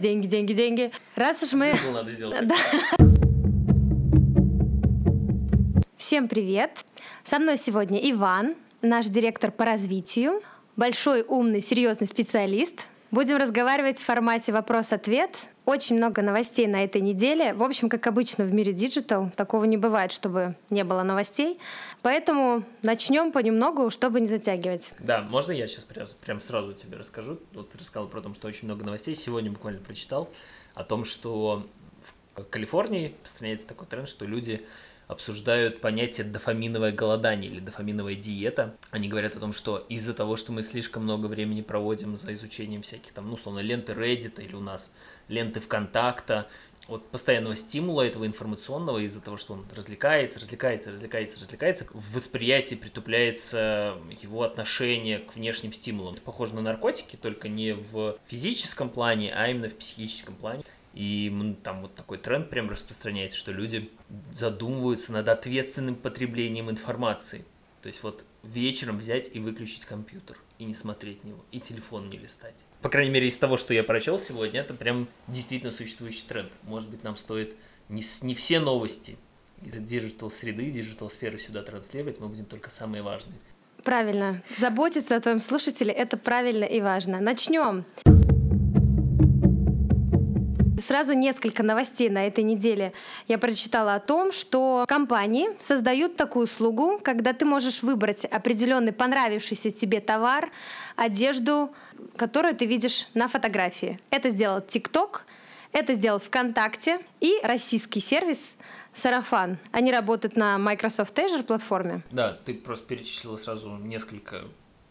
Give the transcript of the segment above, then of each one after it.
Деньги, деньги, деньги. Раз уж мы... Джингл надо сделать. Да. Всем привет! Со мной сегодня Иван, наш директор по развитию, большой, умный, серьезный специалист. Будем разговаривать в формате вопрос-ответ. Очень много новостей на этой неделе. В общем, как обычно в мире digital, такого не бывает, чтобы не было новостей. Поэтому начнем понемногу, чтобы не затягивать. Да, можно я сейчас прям, прям сразу тебе расскажу? Вот ты рассказал про то, что очень много новостей. Сегодня буквально прочитал о том, что в Калифорнии распространяется такой тренд, что люди обсуждают понятие дофаминовое голодание или дофаминовая диета. Они говорят о том, что из-за того, что мы слишком много времени проводим за изучением всяких там, ну, условно, ленты Reddit или у нас ленты ВКонтакта, вот постоянного стимула этого информационного из-за того, что он развлекается, развлекается, развлекается, развлекается, в восприятии притупляется его отношение к внешним стимулам. Это похоже на наркотики, только не в физическом плане, а именно в психическом плане. И там вот такой тренд прям распространяется, что люди задумываются над ответственным потреблением информации. То есть вот вечером взять и выключить компьютер и не смотреть него, и телефон не листать. По крайней мере, из того, что я прочел сегодня, это прям действительно существующий тренд. Может быть, нам стоит не, не все новости из digital среды, digital сферы сюда транслировать, мы будем только самые важные. Правильно. Заботиться о твоем слушателе — это правильно и важно. Начнем. Сразу несколько новостей на этой неделе. Я прочитала о том, что компании создают такую услугу, когда ты можешь выбрать определенный понравившийся тебе товар, одежду, которую ты видишь на фотографии. Это сделал TikTok, это сделал ВКонтакте и российский сервис Сарафан. Они работают на Microsoft Azure платформе. Да, ты просто перечислила сразу несколько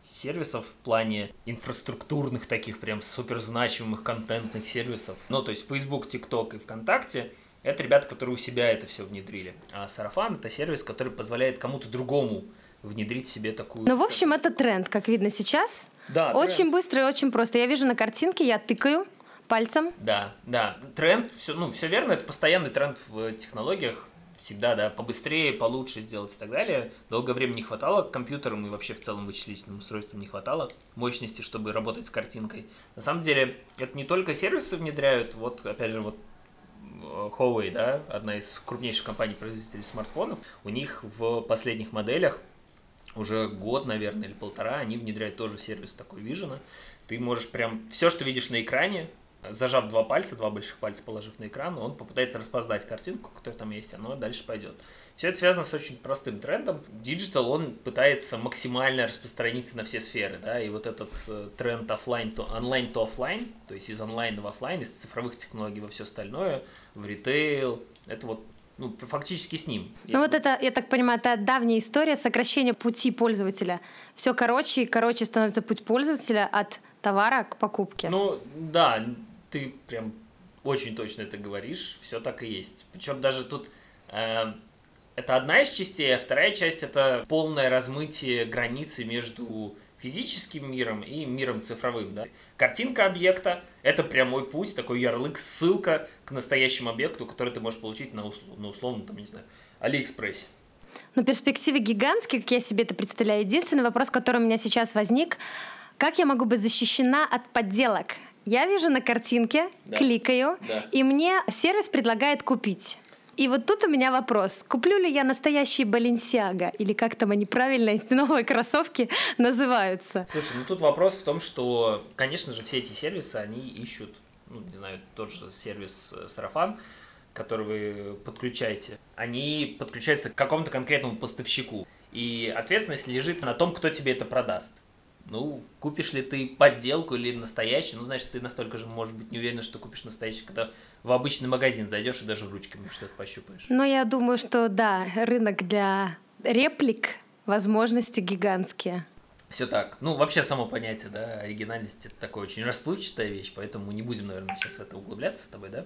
сервисов в плане инфраструктурных таких прям супер значимых контентных сервисов. Ну, то есть Facebook, TikTok и ВКонтакте это ребята, которые у себя это все внедрили. А Сарафан это сервис, который позволяет кому-то другому внедрить себе такую... Ну, в общем, это тренд, как видно сейчас. Да, Очень тренд. быстро и очень просто. Я вижу на картинке, я тыкаю пальцем. Да, да. Тренд, все, ну, все верно, это постоянный тренд в технологиях всегда, да, побыстрее, получше сделать и так далее. Долгое время не хватало компьютерам и вообще в целом вычислительным устройствам не хватало мощности, чтобы работать с картинкой. На самом деле, это не только сервисы внедряют, вот, опять же, вот Huawei, да, одна из крупнейших компаний-производителей смартфонов, у них в последних моделях уже год, наверное, или полтора, они внедряют тоже сервис такой Vision. Ты можешь прям все, что видишь на экране, зажав два пальца, два больших пальца положив на экран, он попытается распознать картинку, которая там есть, оно дальше пойдет. Все это связано с очень простым трендом. Digital, он пытается максимально распространиться на все сферы, да, и вот этот э, тренд офлайн то онлайн то офлайн, то есть из онлайна в офлайн, из цифровых технологий во все остальное, в ритейл, это вот ну, фактически с ним. Ну вот это, я так понимаю, это давняя история сокращения пути пользователя. Все короче и короче становится путь пользователя от товара к покупке. Ну, да, ты прям очень точно это говоришь, все так и есть. Причем даже тут э, это одна из частей, а вторая часть это полное размытие границы между физическим миром и миром цифровым. Да? Картинка объекта – это прямой путь, такой ярлык, ссылка к настоящему объекту, который ты можешь получить на, услов, на условно, там, не знаю, Алиэкспрессе. Но перспективы гигантские, как я себе это представляю. Единственный вопрос, который у меня сейчас возник – как я могу быть защищена от подделок? Я вижу на картинке, да. кликаю, да. и мне сервис предлагает купить. И вот тут у меня вопрос. Куплю ли я настоящие Баленсиага? Или как там они правильно, эти новые кроссовки называются? Слушай, ну тут вопрос в том, что, конечно же, все эти сервисы, они ищут, ну, не знаю, тот же сервис э, Сарафан, который вы подключаете, они подключаются к какому-то конкретному поставщику. И ответственность лежит на том, кто тебе это продаст ну, купишь ли ты подделку или настоящий, ну, значит, ты настолько же, может быть, не уверен, что купишь настоящий, когда в обычный магазин зайдешь и даже ручками что-то пощупаешь. Ну, я думаю, что да, рынок для реплик, возможности гигантские. Все так. Ну, вообще само понятие, да, оригинальности это такая очень расплывчатая вещь, поэтому не будем, наверное, сейчас в это углубляться с тобой, да?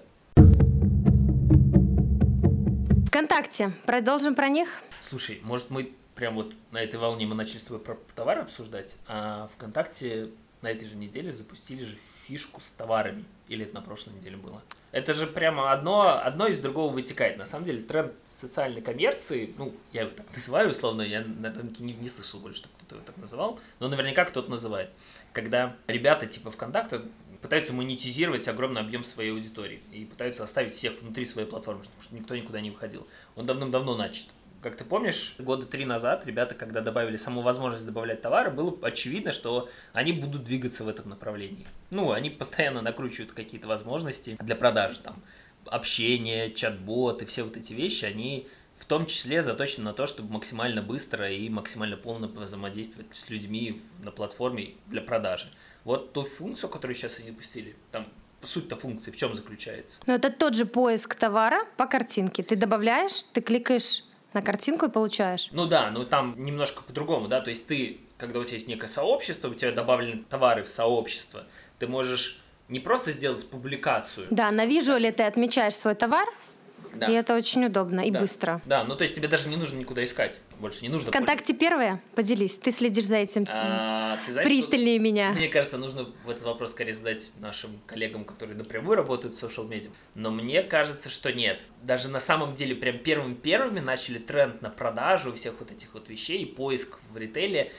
ВКонтакте. Продолжим про них? Слушай, может, мы прям вот на этой волне мы начали с тобой про товары обсуждать, а ВКонтакте на этой же неделе запустили же фишку с товарами. Или это на прошлой неделе было? Это же прямо одно, одно из другого вытекает. На самом деле тренд социальной коммерции, ну, я его так называю условно, я на рынке не, не слышал больше, что кто-то его так называл, но наверняка кто-то называет. Когда ребята типа ВКонтакта пытаются монетизировать огромный объем своей аудитории и пытаются оставить всех внутри своей платформы, чтобы никто никуда не выходил. Он давным-давно начат. Как ты помнишь, года три назад ребята, когда добавили саму возможность добавлять товары, было очевидно, что они будут двигаться в этом направлении. Ну, они постоянно накручивают какие-то возможности для продажи, там, общение, чат-бот и все вот эти вещи, они в том числе заточены на то, чтобы максимально быстро и максимально полно взаимодействовать с людьми на платформе для продажи. Вот ту функцию, которую сейчас они пустили, там суть-то функции в чем заключается? Ну, это тот же поиск товара по картинке. Ты добавляешь, ты кликаешь на картинку и получаешь. Ну да, но там немножко по-другому, да, то есть ты, когда у тебя есть некое сообщество, у тебя добавлены товары в сообщество, ты можешь не просто сделать публикацию. Да, на визуале ты отмечаешь свой товар, да. И это очень удобно и да. быстро. Да, ну то есть тебе даже не нужно никуда искать. Больше не нужно. Вконтакте первое? Поделись. Ты следишь за этим а, ты знаешь, пристальнее что, меня. Мне кажется, нужно в этот вопрос скорее задать нашим коллегам, которые напрямую работают в social медиа. Но мне кажется, что нет. Даже на самом деле прям первыми-первыми начали тренд на продажу всех вот этих вот вещей, поиск в ритейле,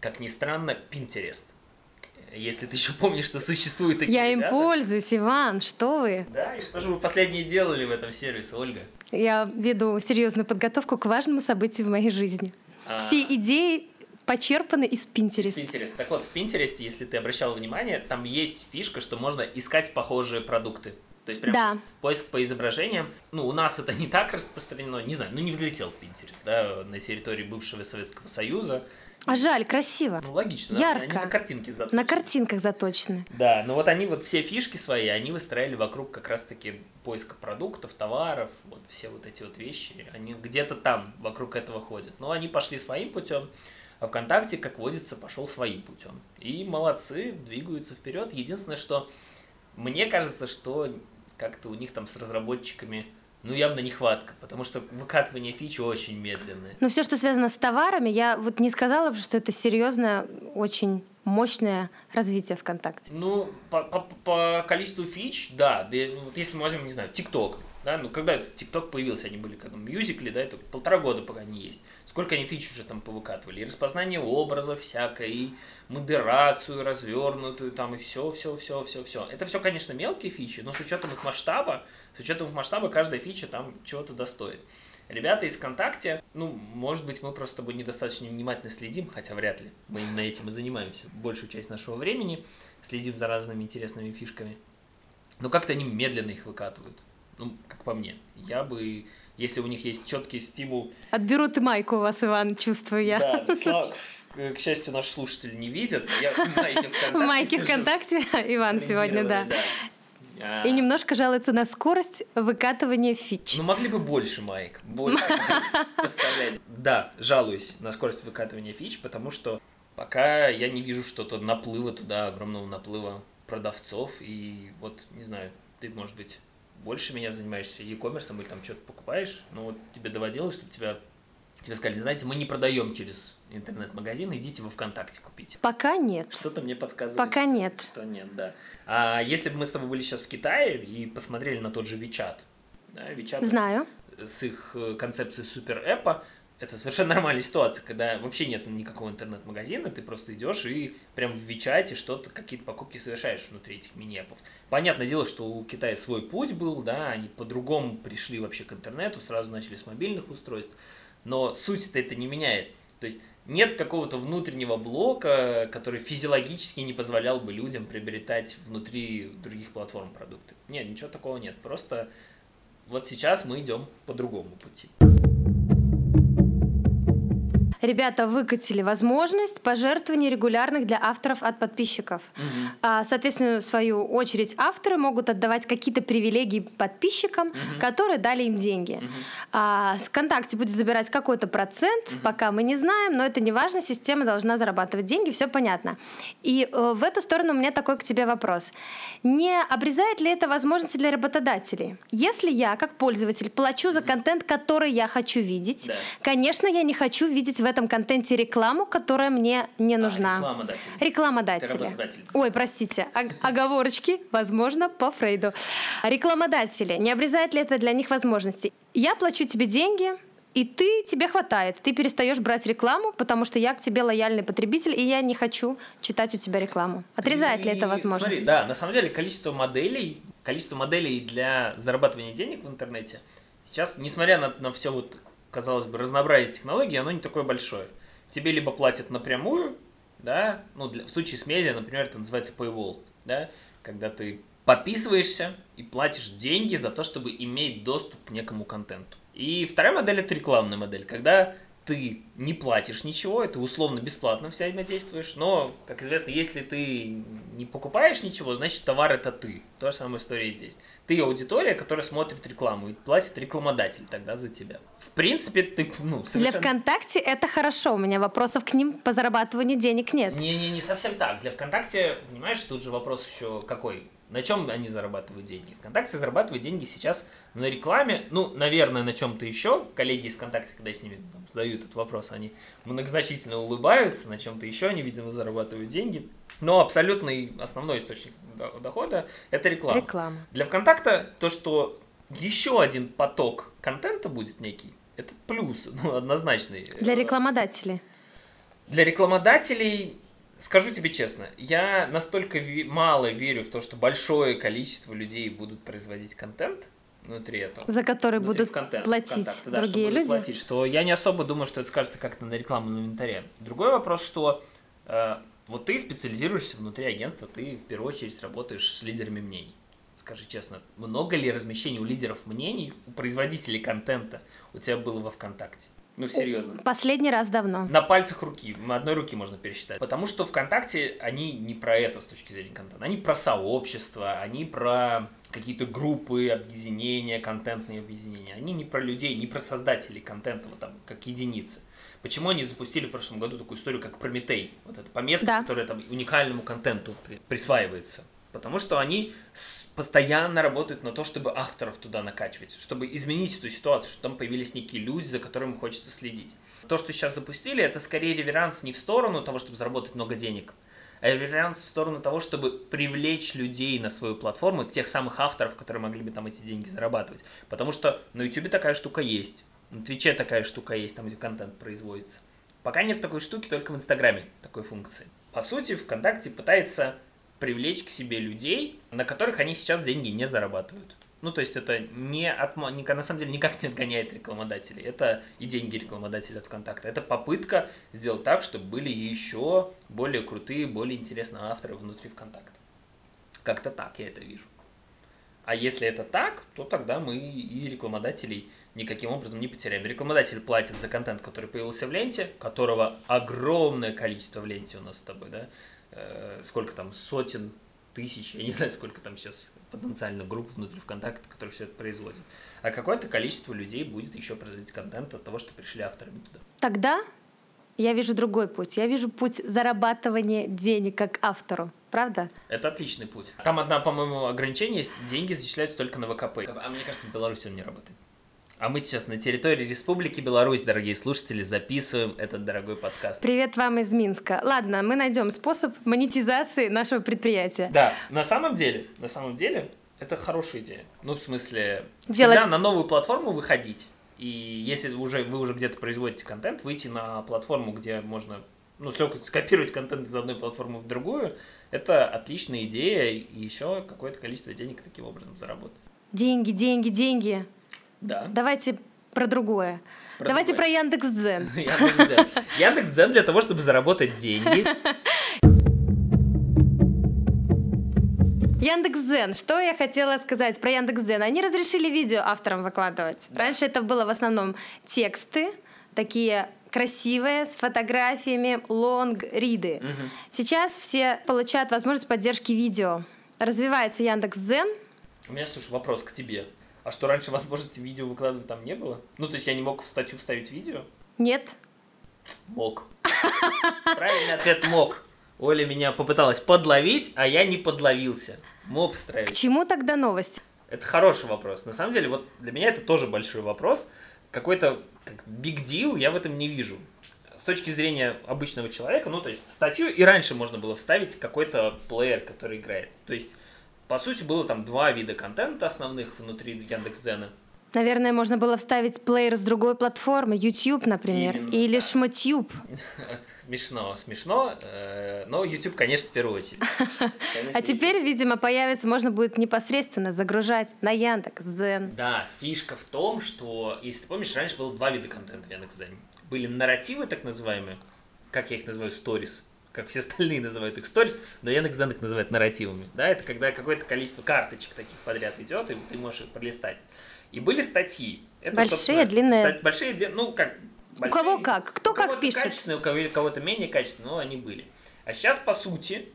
как ни странно, Pinterest если ты еще помнишь, что существует такие Я ребята. им пользуюсь, Иван, что вы? Да, и что же вы последние делали в этом сервисе, Ольга? Я веду серьезную подготовку к важному событию в моей жизни. А... Все идеи почерпаны из Pinterest. Из Pinterest. Так вот, в Pinterest, если ты обращал внимание, там есть фишка, что можно искать похожие продукты. То есть прям да. поиск по изображениям. Ну, у нас это не так распространено, не знаю, ну не взлетел Pinterest, да, на территории бывшего Советского Союза. А жаль, красиво. Ну, логично. Ярко. Они на картинке заточены. На картинках заточены. Да, но вот они вот все фишки свои, они выстроили вокруг как раз-таки поиска продуктов, товаров, вот все вот эти вот вещи, они где-то там вокруг этого ходят. Но они пошли своим путем, а ВКонтакте, как водится, пошел своим путем. И молодцы, двигаются вперед. Единственное, что мне кажется, что как-то у них там с разработчиками ну, явно нехватка, потому что выкатывание фичи очень медленное. Но все, что связано с товарами, я вот не сказала, что это серьезное, очень мощное развитие ВКонтакте. Ну, по, по, по количеству фич, да. Ну, вот если мы возьмем, не знаю, ТикТок, да, ну когда ТикТок появился, они были когда мюзикли, да, это полтора года пока они есть. Сколько они фич уже там повыкатывали, и распознание образов всякое, и модерацию развернутую там, и все, все, все, все, все. Это все, конечно, мелкие фичи, но с учетом их масштаба, с учетом их масштаба каждая фича там чего-то достоит. Ребята из ВКонтакте, ну, может быть, мы просто с недостаточно внимательно следим, хотя вряд ли. Мы именно этим и занимаемся большую часть нашего времени, следим за разными интересными фишками. Но как-то они медленно их выкатывают. Ну, как по мне. Я бы, если у них есть четкий стимул... Отберут и майку у вас, Иван, чувствую я. Да, слава, к, к счастью, наши слушатели не видят. Я в майке ВКонтакте Майки ВКонтакте, Иван сегодня, да. да. А. И немножко жалуется на скорость выкатывания фич. Ну, могли бы больше маек, больше поставлять. Да, жалуюсь на скорость выкатывания фич, потому что пока я не вижу что-то наплыва туда, огромного наплыва продавцов. И вот, не знаю, ты, может быть, больше меня занимаешься e-commerce или там что-то покупаешь, но вот тебе доводилось, чтобы тебя Тебе сказали, знаете, мы не продаем через интернет-магазин, идите во ВКонтакте купить. Пока нет. Что-то мне подсказывает. Пока что, нет. Что нет, да. А если бы мы с тобой были сейчас в Китае и посмотрели на тот же WeChat, да, WeChat Знаю. с их э, концепцией супер-эпа, это совершенно нормальная ситуация, когда вообще нет никакого интернет-магазина, ты просто идешь и прям в Вичате что-то, какие-то покупки совершаешь внутри этих мини-эпов. Понятное дело, что у Китая свой путь был, да, они по-другому пришли вообще к интернету, сразу начали с мобильных устройств, но суть-то это не меняет. То есть нет какого-то внутреннего блока, который физиологически не позволял бы людям приобретать внутри других платформ продукты. Нет, ничего такого нет. Просто вот сейчас мы идем по другому пути ребята выкатили возможность пожертвований регулярных для авторов от подписчиков. Угу. Соответственно, в свою очередь, авторы могут отдавать какие-то привилегии подписчикам, угу. которые дали им деньги. Угу. ВКонтакте будет забирать какой-то процент, угу. пока мы не знаем, но это не важно, система должна зарабатывать деньги, все понятно. И э, в эту сторону у меня такой к тебе вопрос. Не обрезает ли это возможности для работодателей? Если я, как пользователь, плачу за контент, который я хочу видеть, да. конечно, я не хочу видеть в этом контенте рекламу, которая мне не а, нужна. Рекламодатель. Рекламодатели. Ой, простите, оговорочки, возможно, по Фрейду. Рекламодатели. Не обрезает ли это для них возможности? Я плачу тебе деньги, и ты, тебе хватает. Ты перестаешь брать рекламу, потому что я к тебе лояльный потребитель, и я не хочу читать у тебя рекламу. Отрезает и, ли это возможность? Смотри, да, на самом деле количество моделей, количество моделей для зарабатывания денег в интернете сейчас, несмотря на, на все вот, казалось бы, разнообразие технологий, оно не такое большое. Тебе либо платят напрямую, да, ну, для, в случае с медиа, например, это называется paywall, да, когда ты подписываешься и платишь деньги за то, чтобы иметь доступ к некому контенту. И вторая модель это рекламная модель, когда ты не платишь ничего, это условно бесплатно взаимодействуешь, но, как известно, если ты не покупаешь ничего, значит товар это ты. То же самое история здесь. Ты аудитория, которая смотрит рекламу и платит рекламодатель тогда за тебя. В принципе, ты, ну, совершенно... Для ВКонтакте это хорошо, у меня вопросов к ним по зарабатыванию денег нет. Не-не, не совсем так. Для ВКонтакте, понимаешь, тут же вопрос еще какой? На чем они зарабатывают деньги? ВКонтакте зарабатывает деньги сейчас на рекламе, ну, наверное, на чем-то еще. Коллеги из ВКонтакте, когда с ними там, задают этот вопрос, они многозначительно улыбаются, на чем-то еще они, видимо, зарабатывают деньги. Но абсолютный основной источник дохода – это реклама. Реклама. Для ВКонтакта то, что еще один поток контента будет некий, это плюс, ну, однозначный. Для рекламодателей. Для рекламодателей Скажу тебе честно, я настолько ви- мало верю в то, что большое количество людей будут производить контент внутри этого. За который будут контент, платить контакты, да, другие люди. Платить, что я не особо думаю, что это скажется как-то на рекламном инвентаре. Другой вопрос, что э, вот ты специализируешься внутри агентства, ты в первую очередь работаешь с лидерами мнений. Скажи честно, много ли размещений у лидеров мнений, у производителей контента у тебя было во ВКонтакте? Ну, серьезно. Последний раз давно. На пальцах руки, на одной руки можно пересчитать. Потому что ВКонтакте они не про это с точки зрения контента. Они про сообщество, они про какие-то группы, объединения, контентные объединения. Они не про людей, не про создателей контента, вот там, как единицы. Почему они запустили в прошлом году такую историю, как Прометей? Вот эта пометка, да. которая там уникальному контенту присваивается. Потому что они постоянно работают на то, чтобы авторов туда накачивать, чтобы изменить эту ситуацию, чтобы там появились некие люди, за которыми хочется следить. То, что сейчас запустили, это скорее реверанс не в сторону того, чтобы заработать много денег, а реверанс в сторону того, чтобы привлечь людей на свою платформу, тех самых авторов, которые могли бы там эти деньги зарабатывать. Потому что на YouTube такая штука есть, на Твиче такая штука есть, там контент производится. Пока нет такой штуки, только в Инстаграме такой функции. По сути, ВКонтакте пытается привлечь к себе людей, на которых они сейчас деньги не зарабатывают. Ну, то есть это не, отма... на самом деле никак не отгоняет рекламодателей. Это и деньги рекламодателя от ВКонтакта. Это попытка сделать так, чтобы были еще более крутые, более интересные авторы внутри ВКонтакта. Как-то так я это вижу. А если это так, то тогда мы и рекламодателей никаким образом не потеряем. Рекламодатель платит за контент, который появился в ленте, которого огромное количество в ленте у нас с тобой, да, сколько там, сотен тысяч, я не знаю, сколько там сейчас потенциально групп внутри ВКонтакте, которые все это производят. А какое-то количество людей будет еще производить контент от того, что пришли авторами туда. Тогда я вижу другой путь. Я вижу путь зарабатывания денег как автору. Правда? Это отличный путь. Там одна, по-моему, ограничение есть. Деньги зачисляются только на ВКП. А мне кажется, в Беларуси он не работает. А мы сейчас на территории Республики Беларусь, дорогие слушатели, записываем этот дорогой подкаст. Привет вам из Минска. Ладно, мы найдем способ монетизации нашего предприятия. Да, на самом деле, на самом деле, это хорошая идея. Ну, в смысле, Делать... всегда на новую платформу выходить. И если уже вы уже где-то производите контент, выйти на платформу, где можно ну, скопировать контент из одной платформы в другую, это отличная идея, и еще какое-то количество денег таким образом заработать. Деньги, деньги, деньги. Да. Давайте про другое. Про Давайте другое. про Яндекс.Дзен. Яндекс.Дзен. Яндекс.Дзен для того, чтобы заработать деньги. Яндекс.Дзен. Что я хотела сказать про Яндекс.Дзен? Они разрешили видео авторам выкладывать. Да. Раньше это было в основном тексты, такие красивые, с фотографиями, лонг-риды. Угу. Сейчас все получают возможность поддержки видео. Развивается Яндекс.Дзен. У меня, слушай, вопрос к тебе. А что, раньше возможности видео выкладывать там не было? Ну, то есть я не мог в статью вставить видео? Нет. Мог. Правильный ответ мог. Оля меня попыталась подловить, а я не подловился. Мог встраивать. К чему тогда новость? Это хороший вопрос. На самом деле, вот для меня это тоже большой вопрос. Какой-то big deal я в этом не вижу. С точки зрения обычного человека, ну, то есть в статью и раньше можно было вставить какой-то плеер, который играет. То есть по сути, было там два вида контента основных внутри Яндекс.Дзена. Наверное, можно было вставить плеер с другой платформы, YouTube, например, Именно, или да. Шмотюб. Смешно, смешно, э, но YouTube, конечно, в первую очередь. Конечно, А теперь, видимо, появится, можно будет непосредственно загружать на Яндекс, Дзен. Да, фишка в том, что, если ты помнишь, раньше было два вида контента в Яндекс.Дзене. Были нарративы, так называемые, как я их называю, stories, как все остальные называют их stories, но Яндекс.Дзен их называет нарративами. Да, это когда какое-то количество карточек таких подряд идет, и ты можешь их пролистать. И были статьи. Это, Большие, длинные? стать- большие, длин- ну, как... У кого как? Кто у как пишет? качественные, у кого- у кого-то менее качественные, но они были. А сейчас, по сути,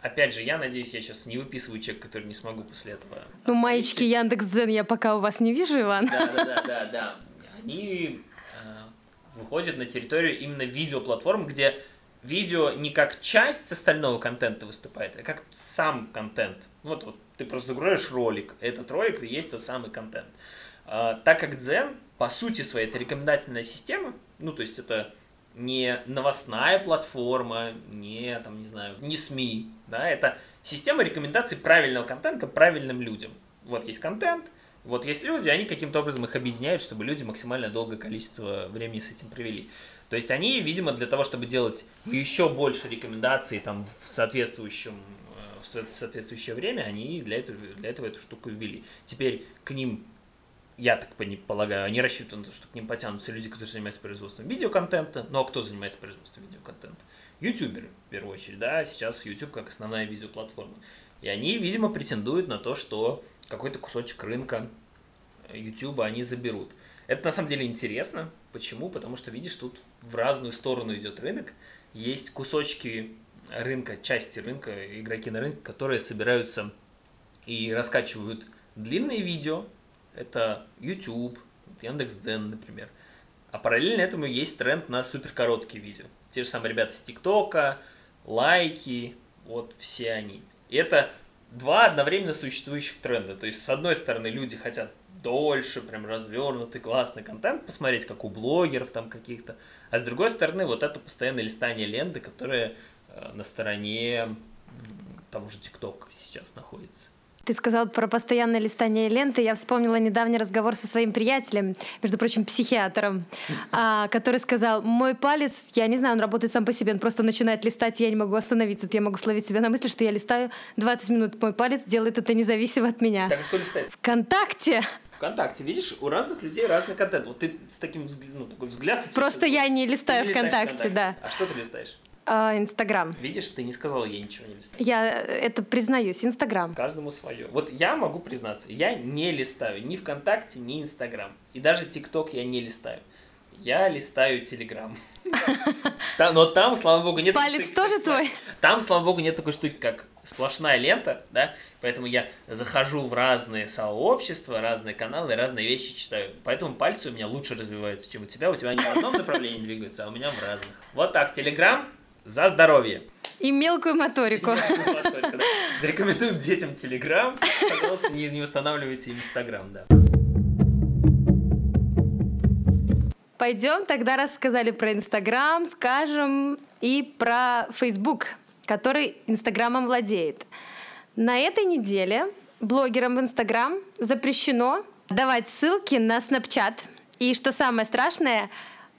опять же, я надеюсь, я сейчас не выписываю чек, который не смогу после этого. Ну, маечки Яндекс Дзен я пока у вас не вижу, Иван. Да, да, да, да, да. Они э, выходят на территорию именно видеоплатформ, где видео не как часть остального контента выступает, а как сам контент. Вот, вот ты просто загружаешь ролик, этот ролик и есть тот самый контент. А, так как Дзен, по сути своей, это рекомендательная система, ну, то есть это не новостная платформа, не, там, не знаю, не СМИ, да, это система рекомендаций правильного контента правильным людям. Вот есть контент, вот есть люди, они каким-то образом их объединяют, чтобы люди максимально долгое количество времени с этим провели. То есть они, видимо, для того, чтобы делать еще больше рекомендаций там в соответствующем э, в со- соответствующее время, они для этого, для этого эту штуку ввели. Теперь к ним, я так полагаю, они рассчитывают на то, что к ним потянутся люди, которые занимаются производством видеоконтента. Ну а кто занимается производством видеоконтента? Ютуберы, в первую очередь, да, сейчас YouTube как основная видеоплатформа. И они, видимо, претендуют на то, что какой-то кусочек рынка YouTube они заберут. Это на самом деле интересно. Почему? Потому что, видишь, тут в разную сторону идет рынок. Есть кусочки рынка, части рынка, игроки на рынке, которые собираются и раскачивают длинные видео. Это YouTube, Яндекс.Дзен, например. А параллельно этому есть тренд на суперкороткие видео. Те же самые ребята с ТикТока, лайки, вот все они. И это два одновременно существующих тренда. То есть, с одной стороны, люди хотят дольше, прям развернутый, классный контент посмотреть, как у блогеров там каких-то. А с другой стороны, вот это постоянное листание ленты, которое э, на стороне того же ТикТок сейчас находится. Ты сказал про постоянное листание ленты. Я вспомнила недавний разговор со своим приятелем, между прочим, психиатром, а, который сказал, мой палец, я не знаю, он работает сам по себе, он просто начинает листать, я не могу остановиться. Я могу словить себя на мысли, что я листаю 20 минут. Мой палец делает это независимо от меня. Так, а что листать? ВКонтакте. ВКонтакте, видишь, у разных людей разный контент. Вот ты с таким ну, такой взгляд. Просто я не листаю ВКонтакте, да. А что ты листаешь? А, Инстаграм. Видишь, ты не сказала, я ничего не листаю. Я э, это признаюсь. Инстаграм. Каждому свое. Вот я могу признаться, я не листаю ни ВКонтакте, ни Инстаграм. И даже ТикТок я не листаю. Я листаю Телеграм. Но там, слава богу, нет... Палец тоже твой? сказать, Там, слава богу, нет такой штуки, как сплошная лента, да, поэтому я захожу в разные сообщества, разные каналы, разные вещи читаю. Поэтому пальцы у меня лучше развиваются, чем у тебя. У тебя они в одном направлении двигаются, а у меня в разных. Вот так, Телеграм за здоровье. И мелкую моторику. Рекомендуем детям Телеграм. Пожалуйста, не, не устанавливайте Инстаграм, да. Пойдем тогда рассказали про Инстаграм, скажем и про Фейсбук, который Инстаграмом владеет. На этой неделе блогерам в Инстаграм запрещено давать ссылки на Снапчат. И что самое страшное,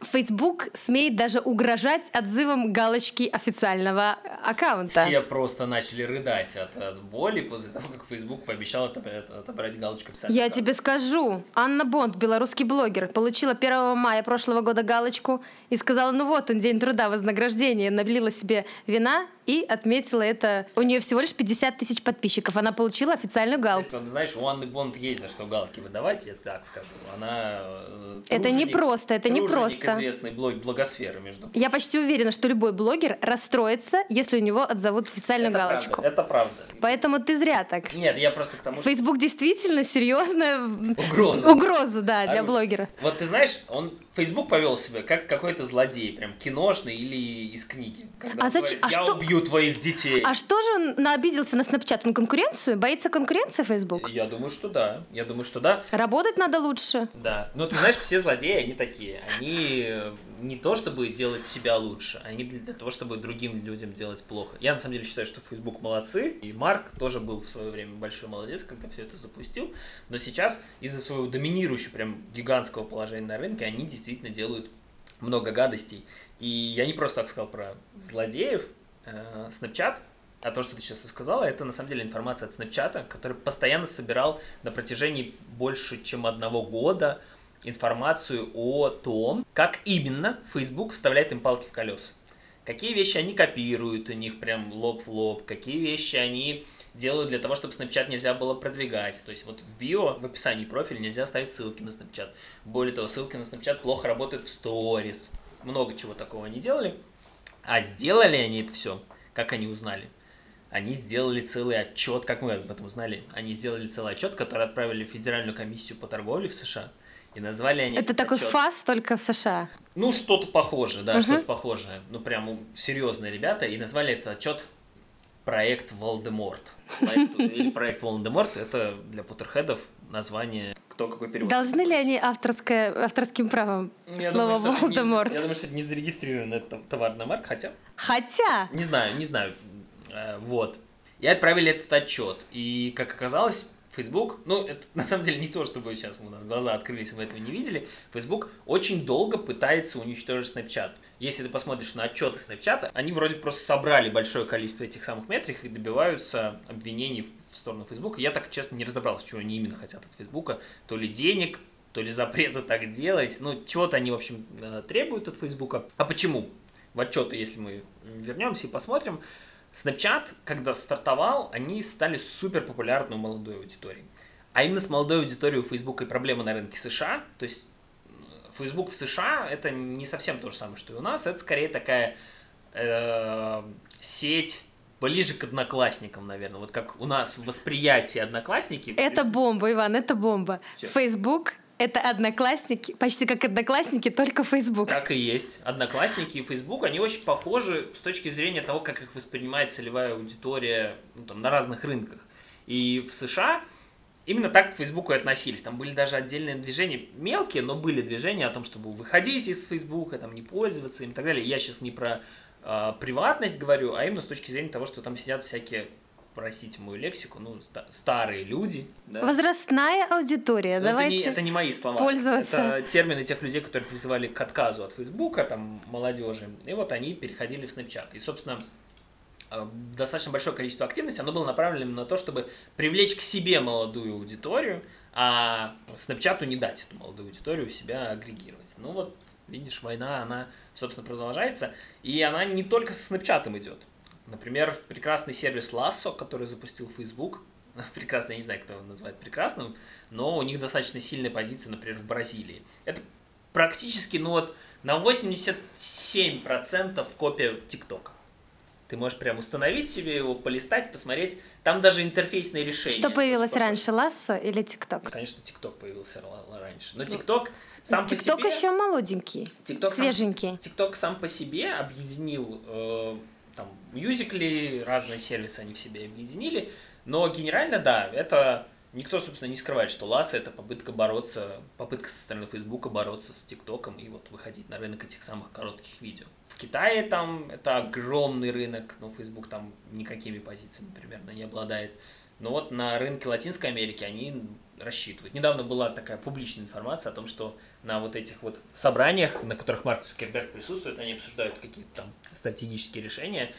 Facebook смеет даже угрожать отзывом галочки официального аккаунта. Все просто начали рыдать от, от боли после того, как Facebook пообещал отобрать, галочку официально. Я тебе скажу, Анна Бонд, белорусский блогер, получила 1 мая прошлого года галочку и сказала, ну вот он, день труда, вознаграждение, налила себе вина и отметила это. У нее всего лишь 50 тысяч подписчиков, она получила официальную галку. Ты Знаешь, у Анны Бонд есть за что галки выдавать, я так скажу. Она... э, Это не просто, это не просто. известной блог- благосферы, между Я почти уверена, что любой блогер расстроится, если у него отзовут официальную это галочку. Правда, это правда. Поэтому ты зря так. Нет, я просто к тому, что... Facebook действительно серьезная Угроза. угрозу, да, для Оружие. блогера. Вот ты знаешь, он Facebook повел себя как какой-то злодей, прям киношный или из книги. Когда А зачем- говорит, а я что- убью убью твоих детей. А что же он обиделся на Snapchat? Он конкуренцию? Боится конкуренции Facebook? Я думаю, что да. Я думаю, что да. Работать надо лучше. Да. Ну, ты знаешь, все злодеи, они такие. Они не то, чтобы делать себя лучше, они для того, чтобы другим людям делать плохо. Я, на самом деле, считаю, что Facebook молодцы. И Марк тоже был в свое время большой молодец, когда все это запустил. Но сейчас из-за своего доминирующего, прям гигантского положения на рынке, они действительно делают много гадостей. И я не просто так сказал про злодеев. Э, Snapchat, а то, что ты сейчас сказала, это на самом деле информация от Snapchat, который постоянно собирал на протяжении больше, чем одного года информацию о том, как именно Facebook вставляет им палки в колеса. Какие вещи они копируют у них прям лоб в лоб, какие вещи они делают для того, чтобы Snapchat нельзя было продвигать. То есть вот в био, в описании профиля нельзя ставить ссылки на Snapchat. Более того, ссылки на Snapchat плохо работают в Stories. Много чего такого они делали. А сделали они это все, как они узнали? Они сделали целый отчет, как мы об этом узнали, они сделали целый отчет, который отправили в Федеральную комиссию по торговле в США. И назвали они Это такой отчет... фас только в США. Ну, что-то похожее, да, угу. что-то похожее. Ну, прям серьезные ребята. И назвали этот отчет проект Волдеморт. Или проект Волдеморт это для Поттерхедов название кто какой перевод. Должны ли они авторское, авторским правом я слово думаю, Волдеморт? Не, я думаю, что это не зарегистрированная товарная марка, хотя... Хотя? Не знаю, не знаю. Э, вот. И отправили этот отчет. И, как оказалось, Facebook, ну, это на самом деле не то, чтобы сейчас у нас глаза открылись, мы этого не видели. Facebook очень долго пытается уничтожить Snapchat. Если ты посмотришь на отчеты Snapchat, они вроде просто собрали большое количество этих самых метрик и добиваются обвинений в сторону Facebook. Я так, честно, не разобрался, чего они именно хотят от Facebook. То ли денег, то ли запрета так делать. Ну, чего-то они, в общем, э, требуют от Facebook. А почему? В отчеты, если мы вернемся и посмотрим, Snapchat, когда стартовал, они стали супер популярны у молодой аудитории. А именно с молодой аудиторией у Facebook и проблема на рынке США. То есть Facebook в США это не совсем то же самое, что и у нас. Это скорее такая э, сеть ближе к одноклассникам, наверное. Вот как у нас восприятие одноклассники. Это бомба, Иван, это бомба. Че? Facebook это одноклассники, почти как одноклассники, только Facebook. Так и есть. Одноклассники и Facebook, они очень похожи с точки зрения того, как их воспринимает целевая аудитория ну, там, на разных рынках. И в США именно так к Facebook и относились. Там были даже отдельные движения, мелкие, но были движения о том, чтобы выходить из Facebook, там, не пользоваться им и так далее. Я сейчас не про э, приватность говорю, а именно с точки зрения того, что там сидят всякие простите мою лексику, ну, старые люди. Да? Возрастная аудитория, Но давайте это не, это не мои слова. Пользоваться. Это термины тех людей, которые призывали к отказу от Фейсбука, там, молодежи. И вот они переходили в Snapchat. И, собственно, достаточно большое количество активности, оно было направлено на то, чтобы привлечь к себе молодую аудиторию, а Snapchat не дать эту молодую аудиторию у себя агрегировать. Ну вот, видишь, война, она, собственно, продолжается, и она не только со Snapchat идет. Например, прекрасный сервис Lasso, который запустил Facebook, прекрасно, я не знаю, кто его называет прекрасным, но у них достаточно сильная позиция, например, в Бразилии. Это практически, ну вот, на 87% копия ТикТока. Ты можешь прям установить себе его, полистать, посмотреть. Там даже интерфейсные решения. Что появилось раньше, Лассо или ТикТок? Конечно, ТикТок появился раньше. Но ТикТок сам TikTok по себе... еще молоденький, TikTok свеженький. ТикТок сам, сам по себе объединил э, там мюзикли, разные сервисы они в себе объединили, но генерально, да, это никто, собственно, не скрывает, что Ласса это попытка бороться, попытка со стороны Фейсбука бороться с ТикТоком и вот выходить на рынок этих самых коротких видео. В Китае там это огромный рынок, но Facebook там никакими позициями примерно не обладает. Но вот на рынке Латинской Америки они рассчитывают. Недавно была такая публичная информация о том, что на вот этих вот собраниях, на которых Марк Цукерберг присутствует, они обсуждают какие-то там стратегические решения,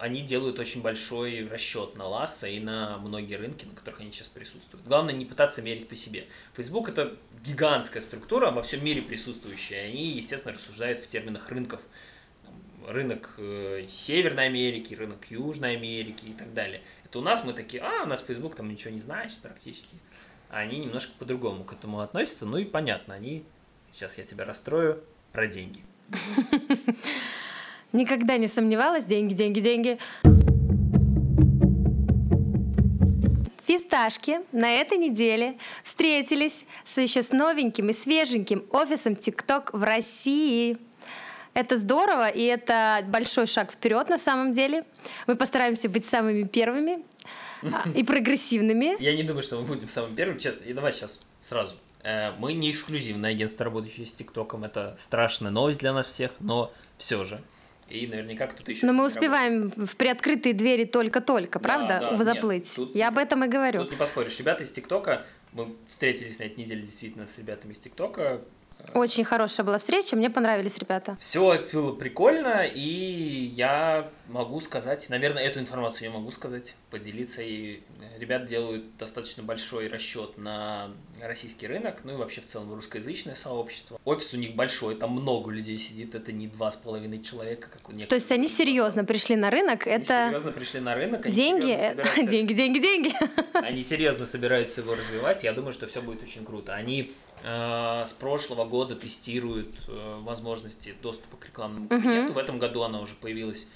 они делают очень большой расчет на Ласса и на многие рынки, на которых они сейчас присутствуют. Главное не пытаться мерить по себе. Facebook это гигантская структура, во всем мире присутствующая. Они, естественно, рассуждают в терминах рынков. Рынок э, Северной Америки, рынок Южной Америки и так далее. Это у нас мы такие, а, у нас Facebook там ничего не значит практически. А они немножко по-другому к этому относятся. Ну и понятно, они, сейчас я тебя расстрою, про деньги. Никогда не сомневалась, деньги, деньги, деньги. Фисташки на этой неделе встретились с еще с новеньким и свеженьким офисом TikTok в России. Это здорово, и это большой шаг вперед на самом деле. Мы постараемся быть самыми первыми а, и прогрессивными. Я не думаю, что мы будем самым первым, честно. И давай сейчас сразу. Э, мы не эксклюзивное агентство, работающее с ТикТоком. Это страшная новость для нас всех, но все же. И наверняка кто-то еще... Но мы успеваем в приоткрытые двери только-только, правда, да, да, заплыть? Нет, тут, Я об этом и говорю. Тут не поспоришь. Ребята из ТикТока, мы встретились на этой неделе действительно с ребятами из ТикТока, очень хорошая была встреча, мне понравились ребята. Все было прикольно, и я могу сказать, наверное, эту информацию я могу сказать, поделиться. И ребят делают достаточно большой расчет на российский рынок, ну и вообще в целом русскоязычное сообщество. Офис у них большой, там много людей сидит, это не два с половиной человека, как у некоторых. То есть они серьезно пришли на рынок, они это... серьезно пришли на рынок. Они деньги, собираются... деньги, деньги, деньги. Они серьезно собираются его развивать, я думаю, что все будет очень круто. Они э, с прошлого года тестируют э, возможности доступа к рекламному кабинету. Uh-huh. В этом году она уже появилась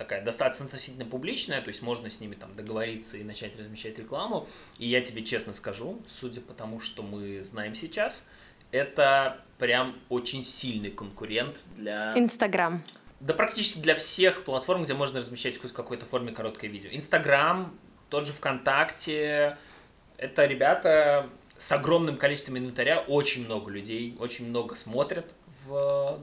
такая достаточно относительно публичная, то есть можно с ними там договориться и начать размещать рекламу. И я тебе честно скажу, судя по тому, что мы знаем сейчас, это прям очень сильный конкурент для... Инстаграм. Да практически для всех платформ, где можно размещать в какой-то форме короткое видео. Инстаграм, тот же ВКонтакте, это ребята с огромным количеством инвентаря, очень много людей, очень много смотрят в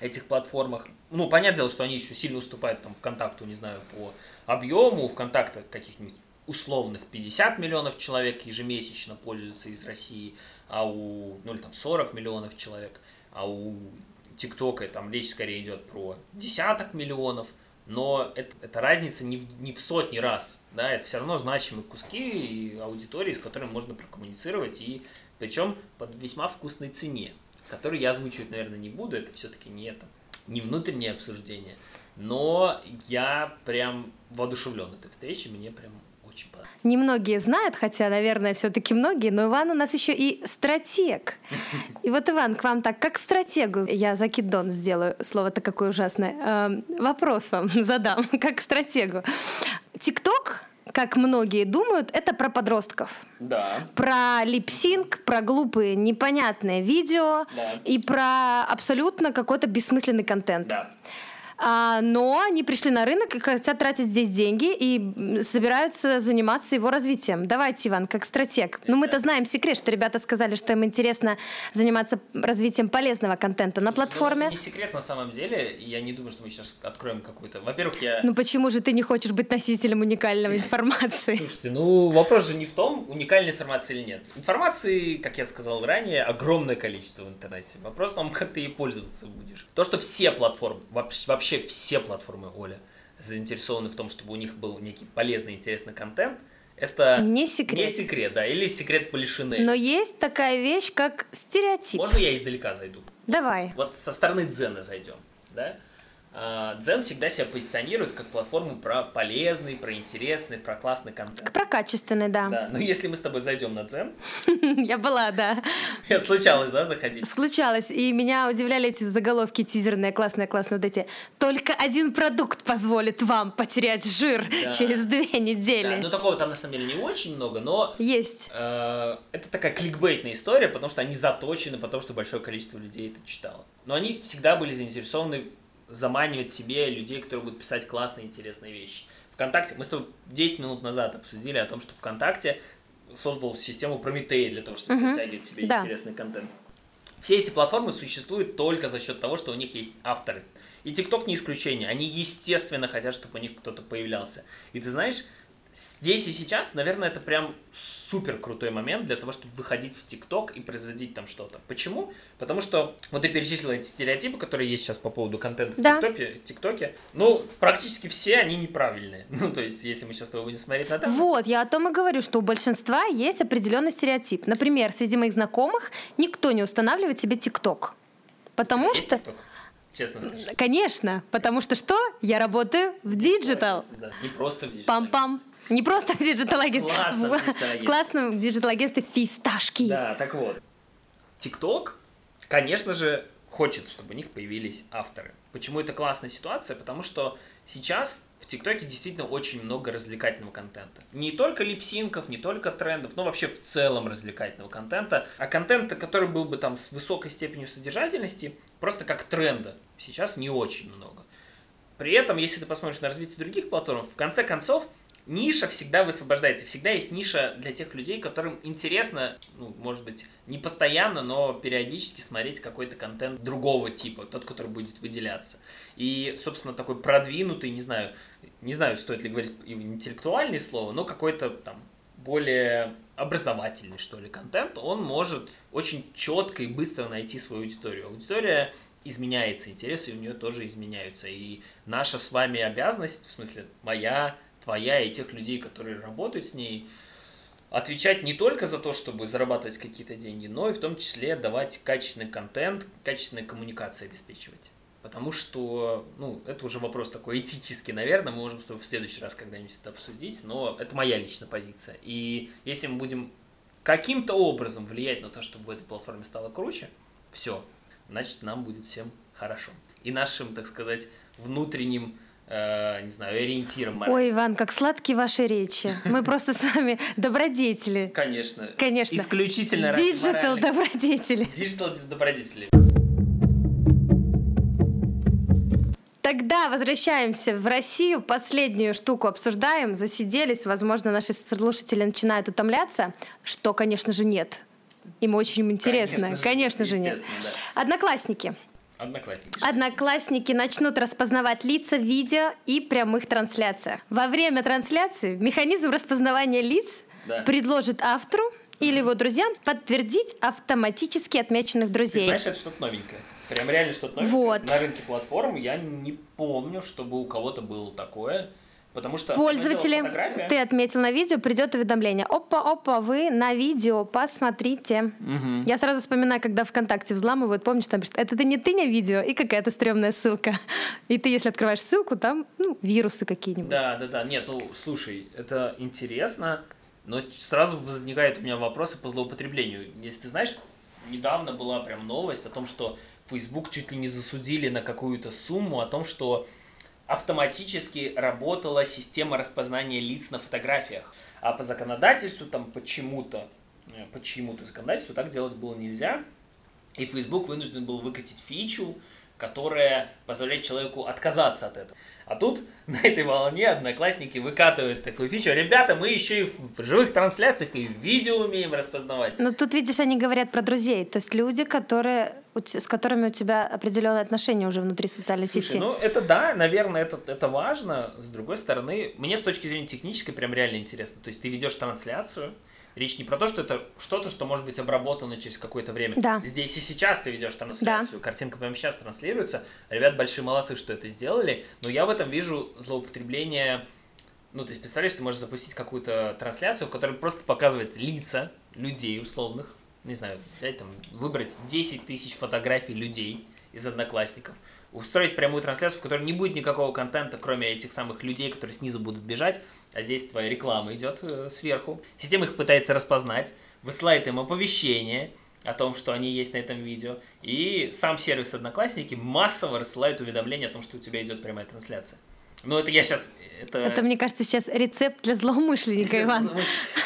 этих платформах. Ну, понятное дело, что они еще сильно уступают там ВКонтакту, не знаю, по объему. ВКонтакта каких-нибудь условных 50 миллионов человек ежемесячно пользуются из России, а у, ну, или там 40 миллионов человек, а у ТикТока там речь скорее идет про десяток миллионов, но это, это разница не в, не в сотни раз, да, это все равно значимые куски и аудитории, с которыми можно прокоммуницировать, и причем под весьма вкусной цене который я озвучивать, наверное, не буду, это все-таки не это, не внутреннее обсуждение, но я прям воодушевлен этой встречей, мне прям очень понравилось. Немногие знают, хотя, наверное, все-таки многие, но Иван у нас еще и стратег. И вот, Иван, к вам так, как стратегу, я закидон сделаю, слово-то какое ужасное, эм, вопрос вам задам, как стратегу. ТикТок как многие думают, это про подростков. Да. Про липсинг, про глупые, непонятные видео да. и про абсолютно какой-то бессмысленный контент. Да. А, но они пришли на рынок и хотят тратить здесь деньги и собираются заниматься его развитием. Давайте, Иван, как стратег. Ну, мы-то знаем секрет, что ребята сказали, что им интересно заниматься развитием полезного контента Слушай, на платформе. Ну, это не секрет на самом деле. Я не думаю, что мы сейчас откроем какой-то... Во-первых, я... Ну, почему же ты не хочешь быть носителем уникальной информации? Слушайте, ну, вопрос же не в том, уникальной информации или нет. Информации, как я сказал ранее, огромное количество в интернете. Вопрос в том, как ты ей пользоваться будешь. То, что все платформы, вообще вообще все платформы Оля заинтересованы в том, чтобы у них был некий полезный, интересный контент, это не секрет. Не секрет, да, или секрет Полишины. Но есть такая вещь, как стереотип. Можно я издалека зайду? Давай. Вот со стороны Дзена зайдем, да? А, Дзен всегда себя позиционирует как платформу про полезный, про интересный, про классный контент. Про качественный, да. Да, но если мы с тобой зайдем на Дзен... Я была, да. Случалось, да, заходить? Случалось, и меня удивляли эти заголовки тизерные, классные, классные, вот эти. Только один продукт позволит вам потерять жир через две недели. Ну такого там на самом деле не очень много, но... Есть. Э, это такая кликбейтная история, потому что они заточены, потому что большое количество людей это читало. Но они всегда были заинтересованы заманивать себе людей, которые будут писать классные, интересные вещи. ВКонтакте, мы с тобой 10 минут назад обсудили о том, что ВКонтакте создал систему Прометея для того, чтобы uh-huh. затягивать себе да. интересный контент. Все эти платформы существуют только за счет того, что у них есть авторы. И ТикТок не исключение. Они, естественно, хотят, чтобы у них кто-то появлялся. И ты знаешь, здесь и сейчас, наверное, это прям супер крутой момент для того, чтобы выходить в ТикТок и производить там что-то. Почему? Потому что вот ты перечислила эти стереотипы, которые есть сейчас по поводу контента да. в ТикТоке, ТикТоке. Ну, практически все они неправильные. Ну, то есть, если мы сейчас с тобой будем смотреть на это. Вот, я о том и говорю, что у большинства есть определенный стереотип. Например, среди моих знакомых никто не устанавливает себе ТикТок. Потому есть что... TikTok? Честно скажи. Конечно, потому что что? Я работаю в digital. Да, не просто в диджитал. Пам-пам. Не просто в digital-агентстве. Классно в классном digital-агентстве фисташки. Да, так вот. ТикТок, конечно же, хочет, чтобы у них появились авторы. Почему это классная ситуация? Потому что сейчас в ТикТоке действительно очень много развлекательного контента. Не только липсинков, не только трендов, но вообще в целом развлекательного контента. А контента, который был бы там с высокой степенью содержательности, просто как тренда, сейчас не очень много. При этом, если ты посмотришь на развитие других платформ, в конце концов, ниша всегда высвобождается. Всегда есть ниша для тех людей, которым интересно, ну, может быть, не постоянно, но периодически смотреть какой-то контент другого типа, тот, который будет выделяться. И, собственно, такой продвинутый, не знаю, не знаю, стоит ли говорить интеллектуальное слово, но какой-то там более образовательный, что ли, контент, он может очень четко и быстро найти свою аудиторию. Аудитория изменяется, интересы у нее тоже изменяются. И наша с вами обязанность, в смысле, моя, твоя и тех людей, которые работают с ней, отвечать не только за то, чтобы зарабатывать какие-то деньги, но и в том числе давать качественный контент, качественные коммуникации обеспечивать. Потому что, ну, это уже вопрос такой этический, наверное, мы можем в следующий раз когда-нибудь это обсудить, но это моя личная позиция. И если мы будем каким-то образом влиять на то, чтобы в этой платформе стало круче, все, значит, нам будет всем хорошо. И нашим, так сказать, внутренним э, не знаю, ориентиром. Ой, Иван, как сладкие ваши речи. Мы просто с вами добродетели. Конечно. Конечно. Исключительно Digital добродетели. Digital добродетели. Тогда возвращаемся в Россию, последнюю штуку обсуждаем, засиделись, возможно, наши слушатели начинают утомляться, что, конечно же, нет. Им очень интересно. Конечно же, Конечно же нет. естественно, Одноклассники. Одноклассники. Одноклассники начнут распознавать лица в видео и прямых трансляциях. Во время трансляции механизм распознавания лиц Да. предложит автору или его друзьям подтвердить автоматически отмеченных Ты друзей. знаешь, это что-то новенькое. Прям реально что-то новенькое. Вот. На рынке платформ я не помню, чтобы у кого-то было такое. Потому что Пользователи, ты отметил на видео, придет уведомление. Опа, опа, вы на видео, посмотрите. Мгм. Я сразу вспоминаю, когда ВКонтакте взламывают, помнишь, там пишут, это не ты, не видео, и какая-то стрёмная ссылка. И ты, если открываешь ссылку, там ну, вирусы какие-нибудь. Да, да, да. Нет, ну слушай, это интересно, но сразу возникает у меня вопросы по злоупотреблению. Если ты знаешь, недавно была прям новость о том, что Facebook чуть ли не засудили на какую-то сумму о том, что автоматически работала система распознания лиц на фотографиях. А по законодательству там почему-то, э, почему-то законодательству так делать было нельзя. И Facebook вынужден был выкатить фичу, которая позволяет человеку отказаться от этого. А тут на этой волне одноклассники выкатывают такую фичу. Ребята, мы еще и в живых трансляциях и в видео умеем распознавать. Но тут, видишь, они говорят про друзей, то есть люди, которые, с которыми у тебя определенные отношения уже внутри социальной Слушай, сети. ну это да, наверное, это, это важно. С другой стороны, мне с точки зрения технической прям реально интересно. То есть ты ведешь трансляцию, речь не про то, что это что-то, что может быть обработано через какое-то время. Да. Здесь и сейчас ты ведешь трансляцию, картинка прямо сейчас транслируется. Ребят большие молодцы, что это сделали, но я в этом вижу злоупотребление ну, то есть, представляешь, ты можешь запустить какую-то трансляцию, в которой просто показывает лица людей условных, не знаю, взять там, выбрать 10 тысяч фотографий людей из одноклассников, устроить прямую трансляцию, в которой не будет никакого контента, кроме этих самых людей, которые снизу будут бежать, а здесь твоя реклама идет э, сверху. Система их пытается распознать, высылает им оповещение о том, что они есть на этом видео, и сам сервис Одноклассники массово рассылает уведомления о том, что у тебя идет прямая трансляция. Ну, это я сейчас... Это, Это, мне кажется, сейчас рецепт для злоумышленника, Иван.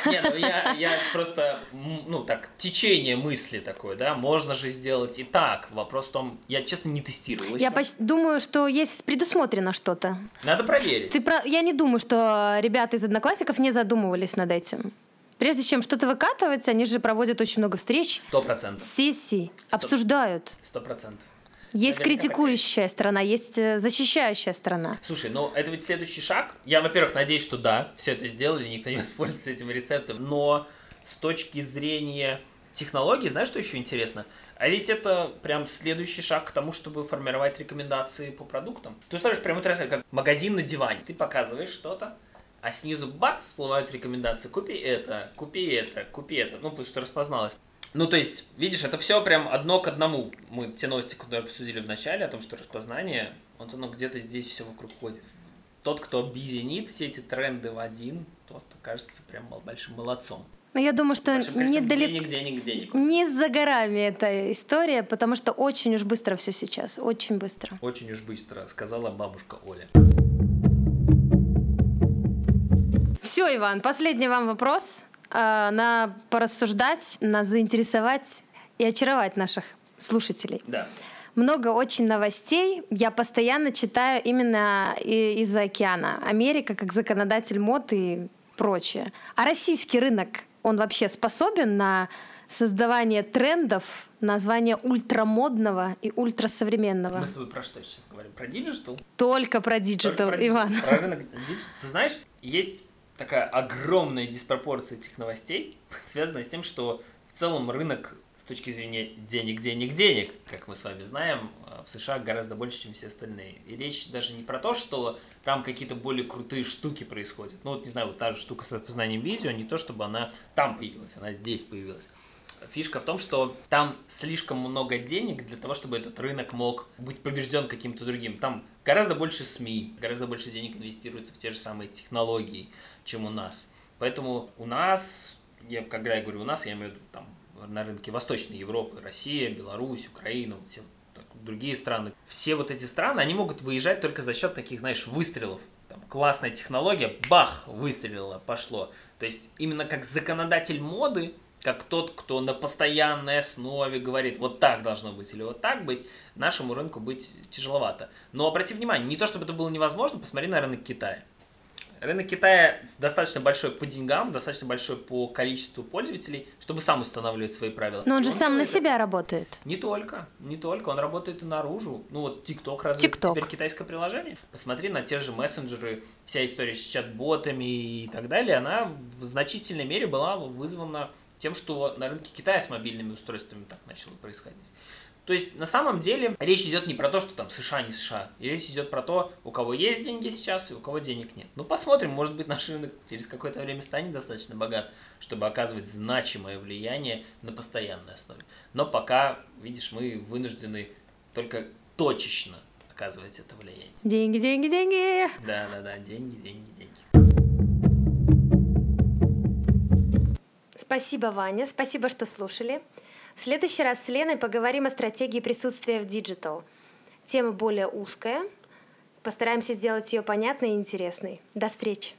Не, ну я, я просто, ну так, течение мысли такое, да, можно же сделать и так. Вопрос в том, я честно не тестировал Я думаю, что есть предусмотрено что-то. Надо проверить. Ты про... Я не думаю, что ребята из одноклассников не задумывались над этим. Прежде чем что-то выкатывать, они же проводят очень много встреч, Сто процентов. сессий, обсуждают. Сто процентов. Есть критикующая сторона, есть э, защищающая сторона. Слушай, ну это ведь следующий шаг. Я, во-первых, надеюсь, что да, все это сделали, никто не воспользуется этим рецептом. Но с точки зрения технологий, знаешь, что еще интересно? А ведь это прям следующий шаг к тому, чтобы формировать рекомендации по продуктам. Ты ставишь прямую трансляцию, как магазин на диване. Ты показываешь что-то, а снизу бац, всплывают рекомендации. Купи это, купи это, купи это. Ну, потому что распозналось. Ну, то есть, видишь, это все прям одно к одному. Мы те новости, которые обсудили в начале, о том, что распознание, вот оно где-то здесь все вокруг ходит. Тот, кто объединит все эти тренды в один, тот кажется прям большим молодцом. Но я думаю, что недалеко... Денег, денег, денег. Не за горами эта история, потому что очень уж быстро все сейчас. Очень быстро. Очень уж быстро, сказала бабушка Оля. Все, Иван, последний вам вопрос. Э, на порассуждать, на заинтересовать и очаровать наших слушателей. Да. Много очень новостей. Я постоянно читаю именно из-за океана. Америка как законодатель мод и прочее. А российский рынок, он вообще способен на создавание трендов, название ультрамодного и ультрасовременного. Мы с тобой про что сейчас говорим? Про digital? Только про digital, Иван. Про рынок digital. Ты знаешь, есть такая огромная диспропорция этих новостей, связанная с тем, что в целом рынок с точки зрения денег, денег, денег, как мы с вами знаем, в США гораздо больше, чем все остальные. И речь даже не про то, что там какие-то более крутые штуки происходят. Ну вот, не знаю, вот та же штука с распознанием видео, не то, чтобы она там появилась, она здесь появилась. Фишка в том, что там слишком много денег для того, чтобы этот рынок мог быть побежден каким-то другим. Там гораздо больше СМИ, гораздо больше денег инвестируется в те же самые технологии, чем у нас. Поэтому у нас, я, когда я говорю у нас, я имею в виду там на рынке Восточной Европы, Россия, Беларусь, Украина, все другие страны. Все вот эти страны, они могут выезжать только за счет таких, знаешь, выстрелов. Там, классная технология, бах, выстрелила, пошло. То есть именно как законодатель моды как тот, кто на постоянной основе говорит, вот так должно быть или вот так быть, нашему рынку быть тяжеловато. Но обрати внимание, не то чтобы это было невозможно, посмотри на рынок Китая. Рынок Китая достаточно большой по деньгам, достаточно большой по количеству пользователей, чтобы сам устанавливать свои правила. Но он же он сам на себя работает. Не только, не только, он работает и наружу. Ну вот TikTok разве TikTok. теперь китайское приложение? Посмотри на те же мессенджеры, вся история с чат-ботами и так далее, она в значительной мере была вызвана тем, что на рынке Китая с мобильными устройствами так начало происходить. То есть на самом деле речь идет не про то, что там США не США, и речь идет про то, у кого есть деньги сейчас и у кого денег нет. Ну посмотрим, может быть наш рынок через какое-то время станет достаточно богат, чтобы оказывать значимое влияние на постоянной основе. Но пока, видишь, мы вынуждены только точечно оказывать это влияние. Деньги, деньги, деньги. Да, да, да, деньги, деньги, деньги. Спасибо, Ваня. Спасибо, что слушали. В следующий раз с Леной поговорим о стратегии присутствия в digital. Тема более узкая. Постараемся сделать ее понятной и интересной. До встречи.